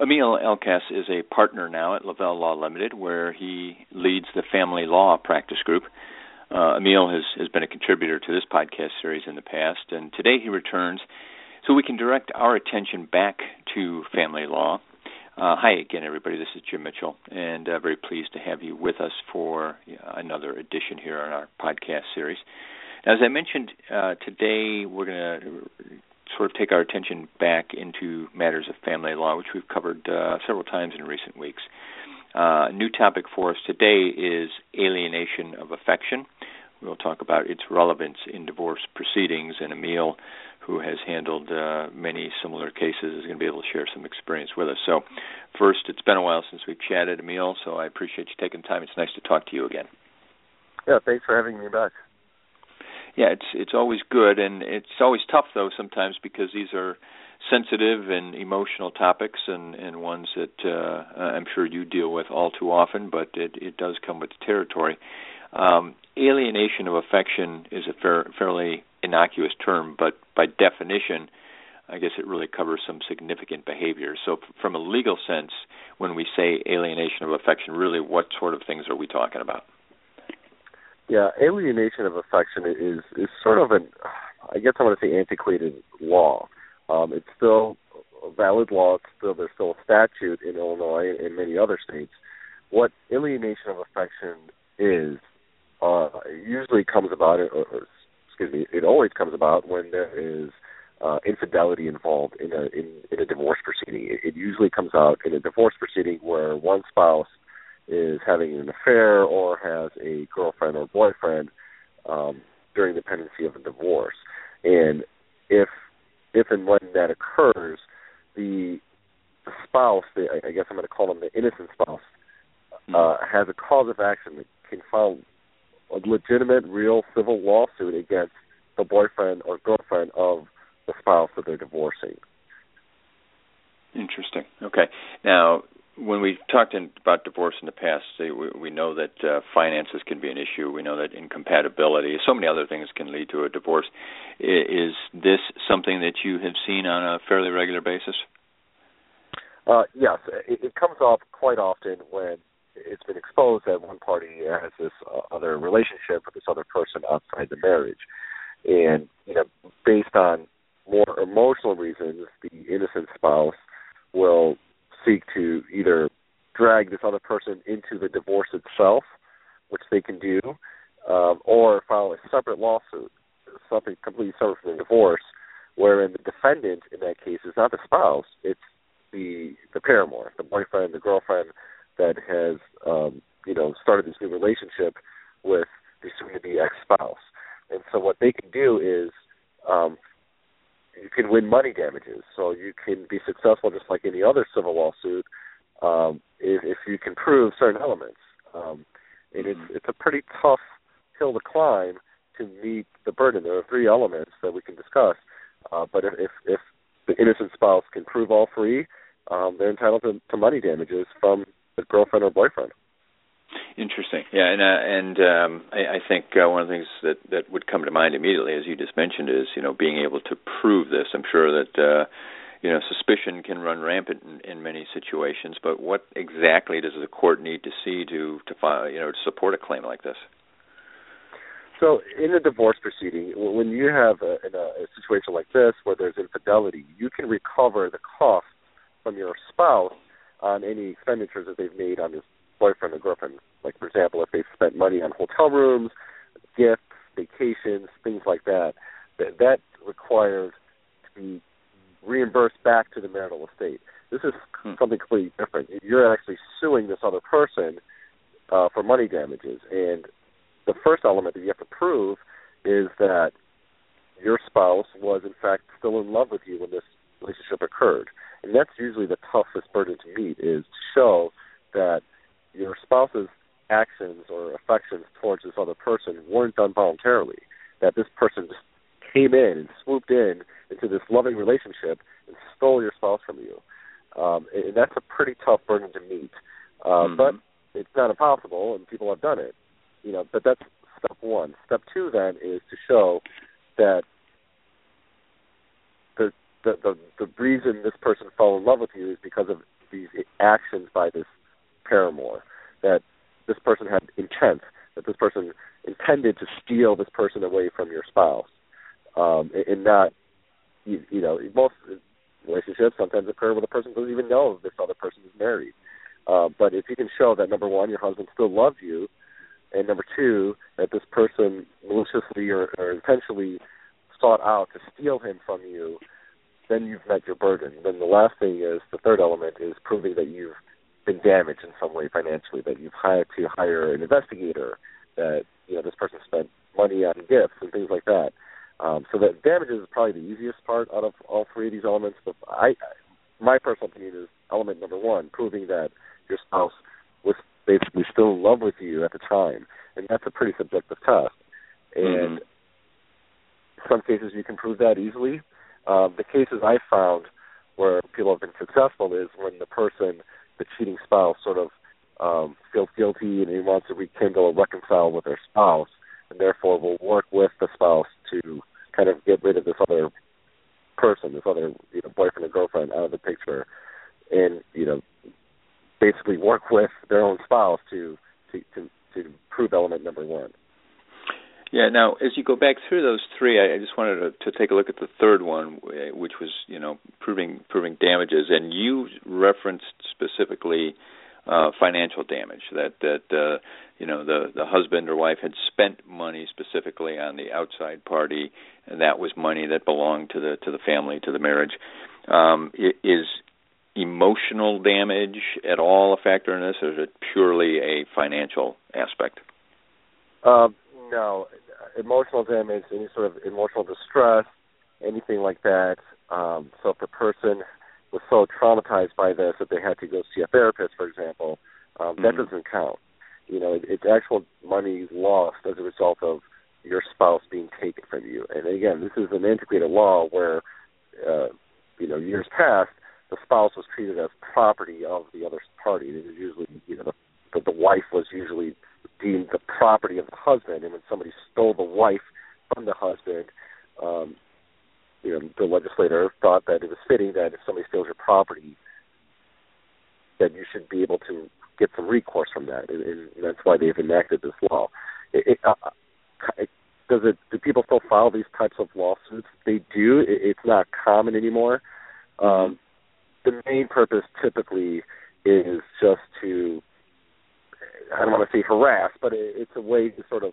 Amil Alkass is a partner now at Lavelle Law Limited, where he leads the family law practice group. Uh, Amil has, has been a contributor to this podcast series in the past, and today he returns so we can direct our attention back to family law. Uh, hi again, everybody. This is Jim Mitchell, and uh, very pleased to have you with us for uh, another edition here on our podcast series. Now, as I mentioned, uh, today we're going to sort of take our attention back into matters of family law, which we've covered uh, several times in recent weeks. Uh, a new topic for us today is alienation of affection. We'll talk about its relevance in divorce proceedings, and Amil, who has handled uh, many similar cases, is going to be able to share some experience with us. So, first, it's been a while since we've chatted, Amil, so I appreciate you taking time. It's nice to talk to you again. Yeah, thanks for having me back yeah, it's it's always good, and it's always tough though sometimes because these are sensitive and emotional topics, and and ones that uh, I'm sure you deal with all too often, but it it does come with the territory. Um, alienation of affection is a fair, fairly innocuous term, but by definition, I guess it really covers some significant behavior. So, from a legal sense, when we say alienation of affection, really what sort of things are we talking about? Yeah, alienation of affection is is sort of an, I guess I want to say antiquated law. Um, it's still a valid law. It's still there's still a statute in Illinois and many other states. What alienation of affection is uh, usually comes about, or, or excuse me, it always comes about when there is uh, infidelity involved in a in, in a divorce proceeding. It, it usually comes out in a divorce proceeding where one spouse is having an affair or has a girlfriend or boyfriend um, during the pendency of a divorce. And if if and when that occurs, the, spouse, the, I guess I'm going to call them the innocent spouse, uh, has a cause of action that can file a legitimate, real civil lawsuit against the boyfriend or girlfriend of the spouse that they're divorcing. Interesting. Okay. Now, when we've talked in, about divorce in the past, we, we know that uh, finances can be an issue. We know that incompatibility, so many other things can lead to a divorce. Is this something that you have seen on a fairly regular basis? Uh, yes, it, it comes up quite often when it's been exposed that one party has this uh, other relationship with this other person outside the marriage, and you know, based on more emotional reasons, the innocent spouse will seek to either drag this other person into the divorce itself, which they can do, um, or file a separate lawsuit, something completely separate from the divorce, wherein the defendant in that case is not the spouse, it's the the paramour, the boyfriend, the girlfriend that has um, you know started this new relationship with the soon-to-be ex-spouse. And so what they can do is um, you can win money damages. So you can be successful just like any other civil lawsuit um, if, if you can prove certain elements. Um, and it's it's a pretty tough hill to climb to meet the burden. There are three elements that we can discuss, uh, but if, if if the innocent spouse can prove all three, um, they're entitled to, to money damages from the girlfriend or boyfriend. Interesting. Yeah, and uh, and um, I, I think uh, one of the things that that would come to mind immediately, as you just mentioned, is you know being able to prove this. I'm sure that uh, you know suspicion can run rampant in, in many situations, but what exactly does the court need to see to to file, you know to support a claim like this? So, in a divorce proceeding, when you have a, a, a situation like this where there's infidelity, you can recover the cost from your spouse on any expenditures that they've made on this boyfriend or girlfriend. Like for example, if they've spent money on hotel rooms, gifts, vacations, things like that, that that requires to be reimbursed back to the marital estate. This is hmm. something completely different. You're actually suing this other person uh, for money damages, and the first element that you have to prove is that your spouse was in fact still in love with you when this relationship occurred, and that's usually the toughest burden to meet is to show that spouse's actions or affections towards this other person weren't done voluntarily. That this person just came in and swooped in into this loving relationship and stole your spouse from you. Um, and that's a pretty tough burden to meet. Uh, mm-hmm. But it's not impossible, and people have done it. You know, but that's step one. Step two then is to show that the the the, the reason this person fell in love with you is because of these actions by this paramour. That this person had intent. That this person intended to steal this person away from your spouse, um, and not you, you know most relationships sometimes occur where the person doesn't even know this other person is married. Uh, but if you can show that number one, your husband still loved you, and number two, that this person maliciously or, or intentionally sought out to steal him from you, then you've met your burden. Then the last thing is the third element is proving that you've been damaged in some way financially, that you've had to hire an investigator, that you know this person spent money on gifts and things like that. Um, so that damages is probably the easiest part out of all three of these elements. But I, my personal opinion is element number one, proving that your spouse was basically still in love with you at the time, and that's a pretty subjective test. And mm-hmm. some cases you can prove that easily. Um, the cases I found where people have been successful is when the person, the cheating spouse, sort of um, feels guilty and he wants to rekindle or reconcile with their spouse, and therefore will work with the spouse to kind of get rid of this other person, this other you know boyfriend or girlfriend out of the picture, and you know basically work with their own spouse to to to, to prove element number one. Yeah. Now, as you go back through those three, I, I just wanted to, to take a look at the third one, which was you know proving proving damages, and you referenced specifically uh, financial damage that that uh, you know the the husband or wife had spent money specifically on the outside party, and that was money that belonged to the to the family to the marriage. Um, is emotional damage at all a factor in this, or is it purely a financial aspect? Uh, no, emotional damage, any sort of emotional distress, anything like that. Um, so if a person was so traumatized by this that they had to go see a therapist, for example, um, mm-hmm. that doesn't count. You know, it, it's actual money lost as a result of your spouse being taken from you. And again, this is an antiquated law where, uh, you know, years past, the spouse was treated as property of the other party. It was usually, you know, the, the, the wife was usually deemed the property of the husband, and when somebody stole the wife from the husband, um, you know, the legislator thought that it was fitting that if somebody steals your property, that you should be able to get some recourse from that, and, and that's why they've enacted this law. It, it, uh, it, does it? Do people still file these types of lawsuits? They do. It, it's not common anymore. Um, the main purpose typically is just to I don't want to say harass, but it, it's a way to sort of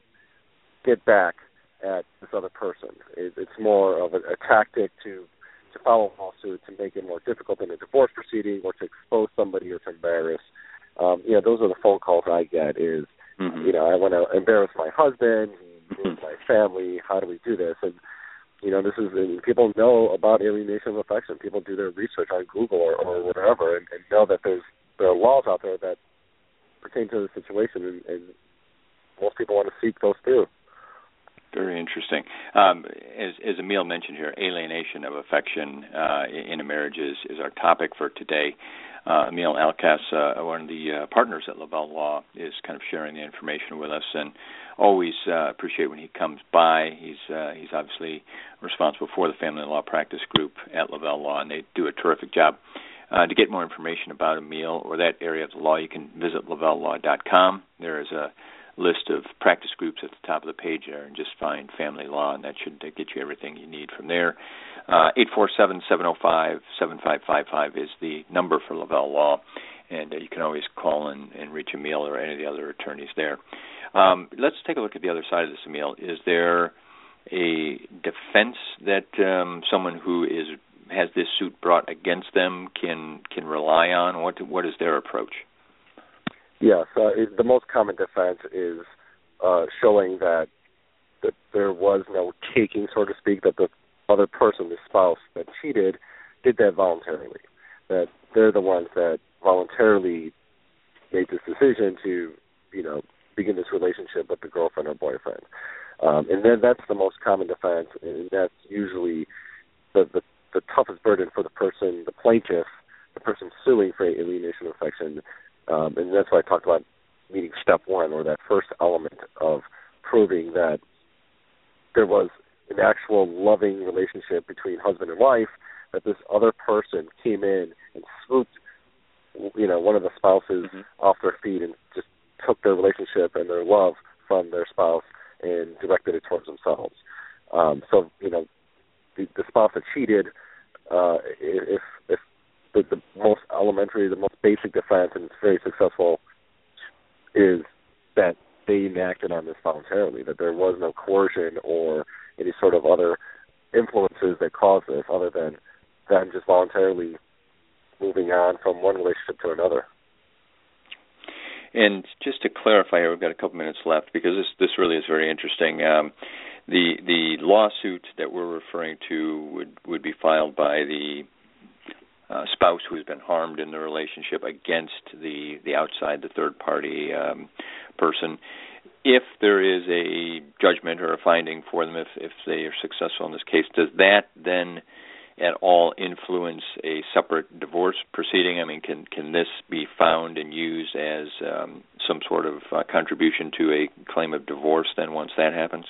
get back at this other person. It, it's more of a, a tactic to to file a lawsuit to make it more difficult in a divorce proceeding or to expose somebody or to embarrass. Um, you know, those are the phone calls I get. Is mm-hmm. you know, I want to embarrass my husband, he my family. How do we do this? And you know, this is and people know about alienation of affection. People do their research on Google or, or whatever, and, and know that there's there are laws out there that pertain to the situation, and, and most people want to seek those through. Very interesting. Um, as, as Amil mentioned here, alienation of affection uh, in a marriage is, is our topic for today. Uh, Amil Alkass, uh, one of the uh, partners at Lavelle Law, is kind of sharing the information with us, and always uh, appreciate when he comes by. He's uh, he's obviously responsible for the Family Law Practice Group at Lavelle Law, and they do a terrific job. Uh, to get more information about Amil or that area of the law, you can visit lavellelaw.com. There is a list of practice groups at the top of the page there, and just find Family Law, and that should get you everything you need from there. Uh, eight four seven seven zero five seven five five five is the number for Lavelle Law, and uh, you can always call and, and reach Amil or any of the other attorneys there. Um, let's take a look at the other side of this, Amil. Is there a defense that um, someone who is has this suit brought against them can can rely on? What what is their approach? Yes, uh, it, the most common defense is uh, showing that that there was no taking, so to speak, that the other person, the spouse that cheated, did that voluntarily. That they're the ones that voluntarily made this decision to, you know, begin this relationship with the girlfriend or boyfriend. Um, and then that's the most common defense, and that's usually the, the the toughest burden for the person, the plaintiff, the person suing for alienation of affection. Um, and that's why I talked about meeting step one, or that first element of proving that there was an actual loving relationship between husband and wife, that this other person came in and swooped, you know, one of the spouses mm-hmm. off their feet and just took their relationship and their love from their spouse and directed it towards themselves. Um, so, you know, the, the spouse that cheated, uh, if if the, the most elementary, the most basic defense, and it's very successful, is that they enacted on this voluntarily, that there was no coercion or any sort of other influences that caused this other than them just voluntarily moving on from one relationship to another. And just to clarify we've got a couple minutes left because this this really is very interesting. Um, the the lawsuit that we're referring to would would be filed by the uh, spouse who has been harmed in the relationship against the the outside the third party um, person. If there is a judgment or a finding for them if if they are successful in this case does that then at all influence a separate divorce proceeding? I mean can can this be found and used as um, some sort of uh, contribution to a claim of divorce then once that happens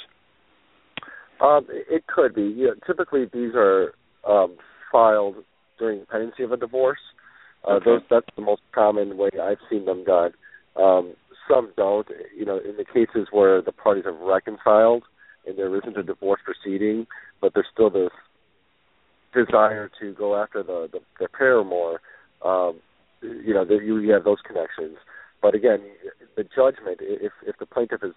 um, it could be. You know, typically, these are um, filed during the pendency of a divorce. Uh, okay. Those that's the most common way I've seen them done. Um, some don't. You know, in the cases where the parties have reconciled and there isn't a divorce proceeding, but there's still this desire to go after the the, the paramour. Um, you know, the, you, you have those connections. But again, the judgment, if if the plaintiff is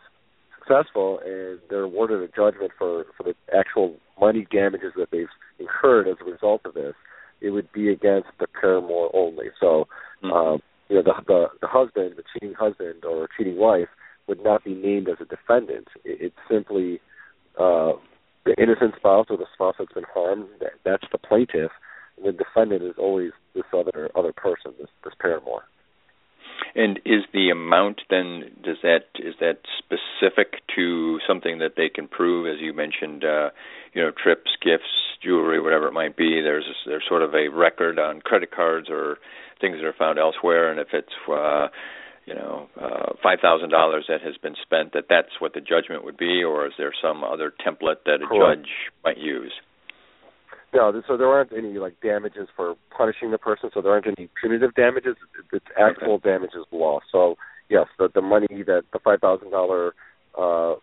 successful and they're awarded a judgment for for the actual money damages that they've incurred as a result of this, it would be against the paramour only. So, mm-hmm. um, you know, the, the the husband, the cheating husband or cheating wife, would not be named as a defendant. It, it's simply uh, the innocent spouse or the spouse that's been harmed. That, that's the plaintiff. And the defendant is always this other other person, this this paramour. And is the amount then does that is that specific to something that they can prove? As you mentioned, uh, you know, trips, gifts, jewelry, whatever it might be. There's there's sort of a record on credit cards or things that are found elsewhere, and if it's uh, you know uh, five thousand dollars that has been spent, that that's what the judgment would be, or is there some other template that a Correct. judge might use? No, so there aren't any like damages for punishing the person. So there aren't any punitive damages. It's actual okay. damages lost. So yes, the the money that the five thousand dollar uh,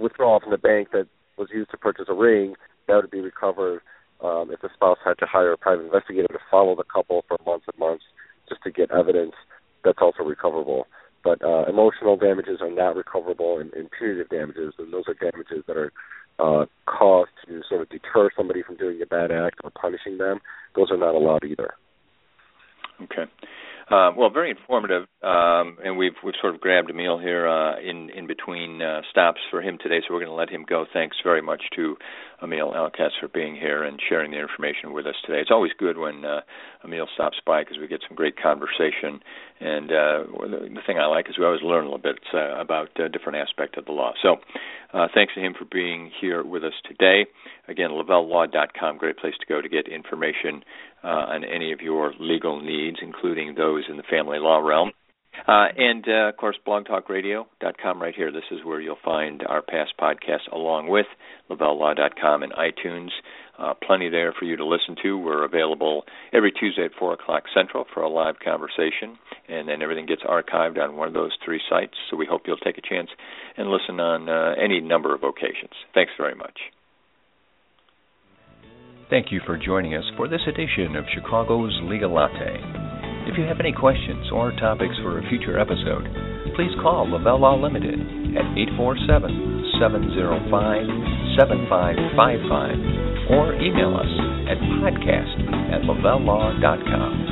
withdrawal from the bank that was used to purchase a ring that would be recovered um, if the spouse had to hire a private investigator to follow the couple for months and months just to get evidence. That's also recoverable. But uh, emotional damages are not recoverable, and, and punitive damages, and those are damages that are uh, cause to sort of deter somebody from doing a bad act or punishing them, those are not allowed either. Okay. Uh, well, very informative, um, and we've we've sort of grabbed Amil here uh, in in between uh, stops for him today, so we're going to let him go. Thanks very much to Amil Alkass for being here and sharing the information with us today. It's always good when uh, Amil stops by because we get some great conversation, and uh, the, the thing I like is we always learn a little bit uh, about uh, different aspect of the law. So, uh, thanks to him for being here with us today. Again, LavelleLaw.com, great place to go to get information on any of your legal needs, including those in the family law realm. Uh, and uh, of course, blogtalkradio.com right here. This is where you'll find our past podcasts along with LavelleLaw.com and iTunes. Uh, plenty there for you to listen to. We're available every Tuesday at 4 o'clock Central for a live conversation, and then everything gets archived on one of those three sites. So we hope you'll take a chance and listen on uh, any number of occasions. Thanks very much. Thank you for joining us for this edition of Chicago's Legal Latte. If you have any questions or topics for a future episode, please call Lavelle Law Limited at 847 705 7555 or email us at podcast at lavellelaw.com.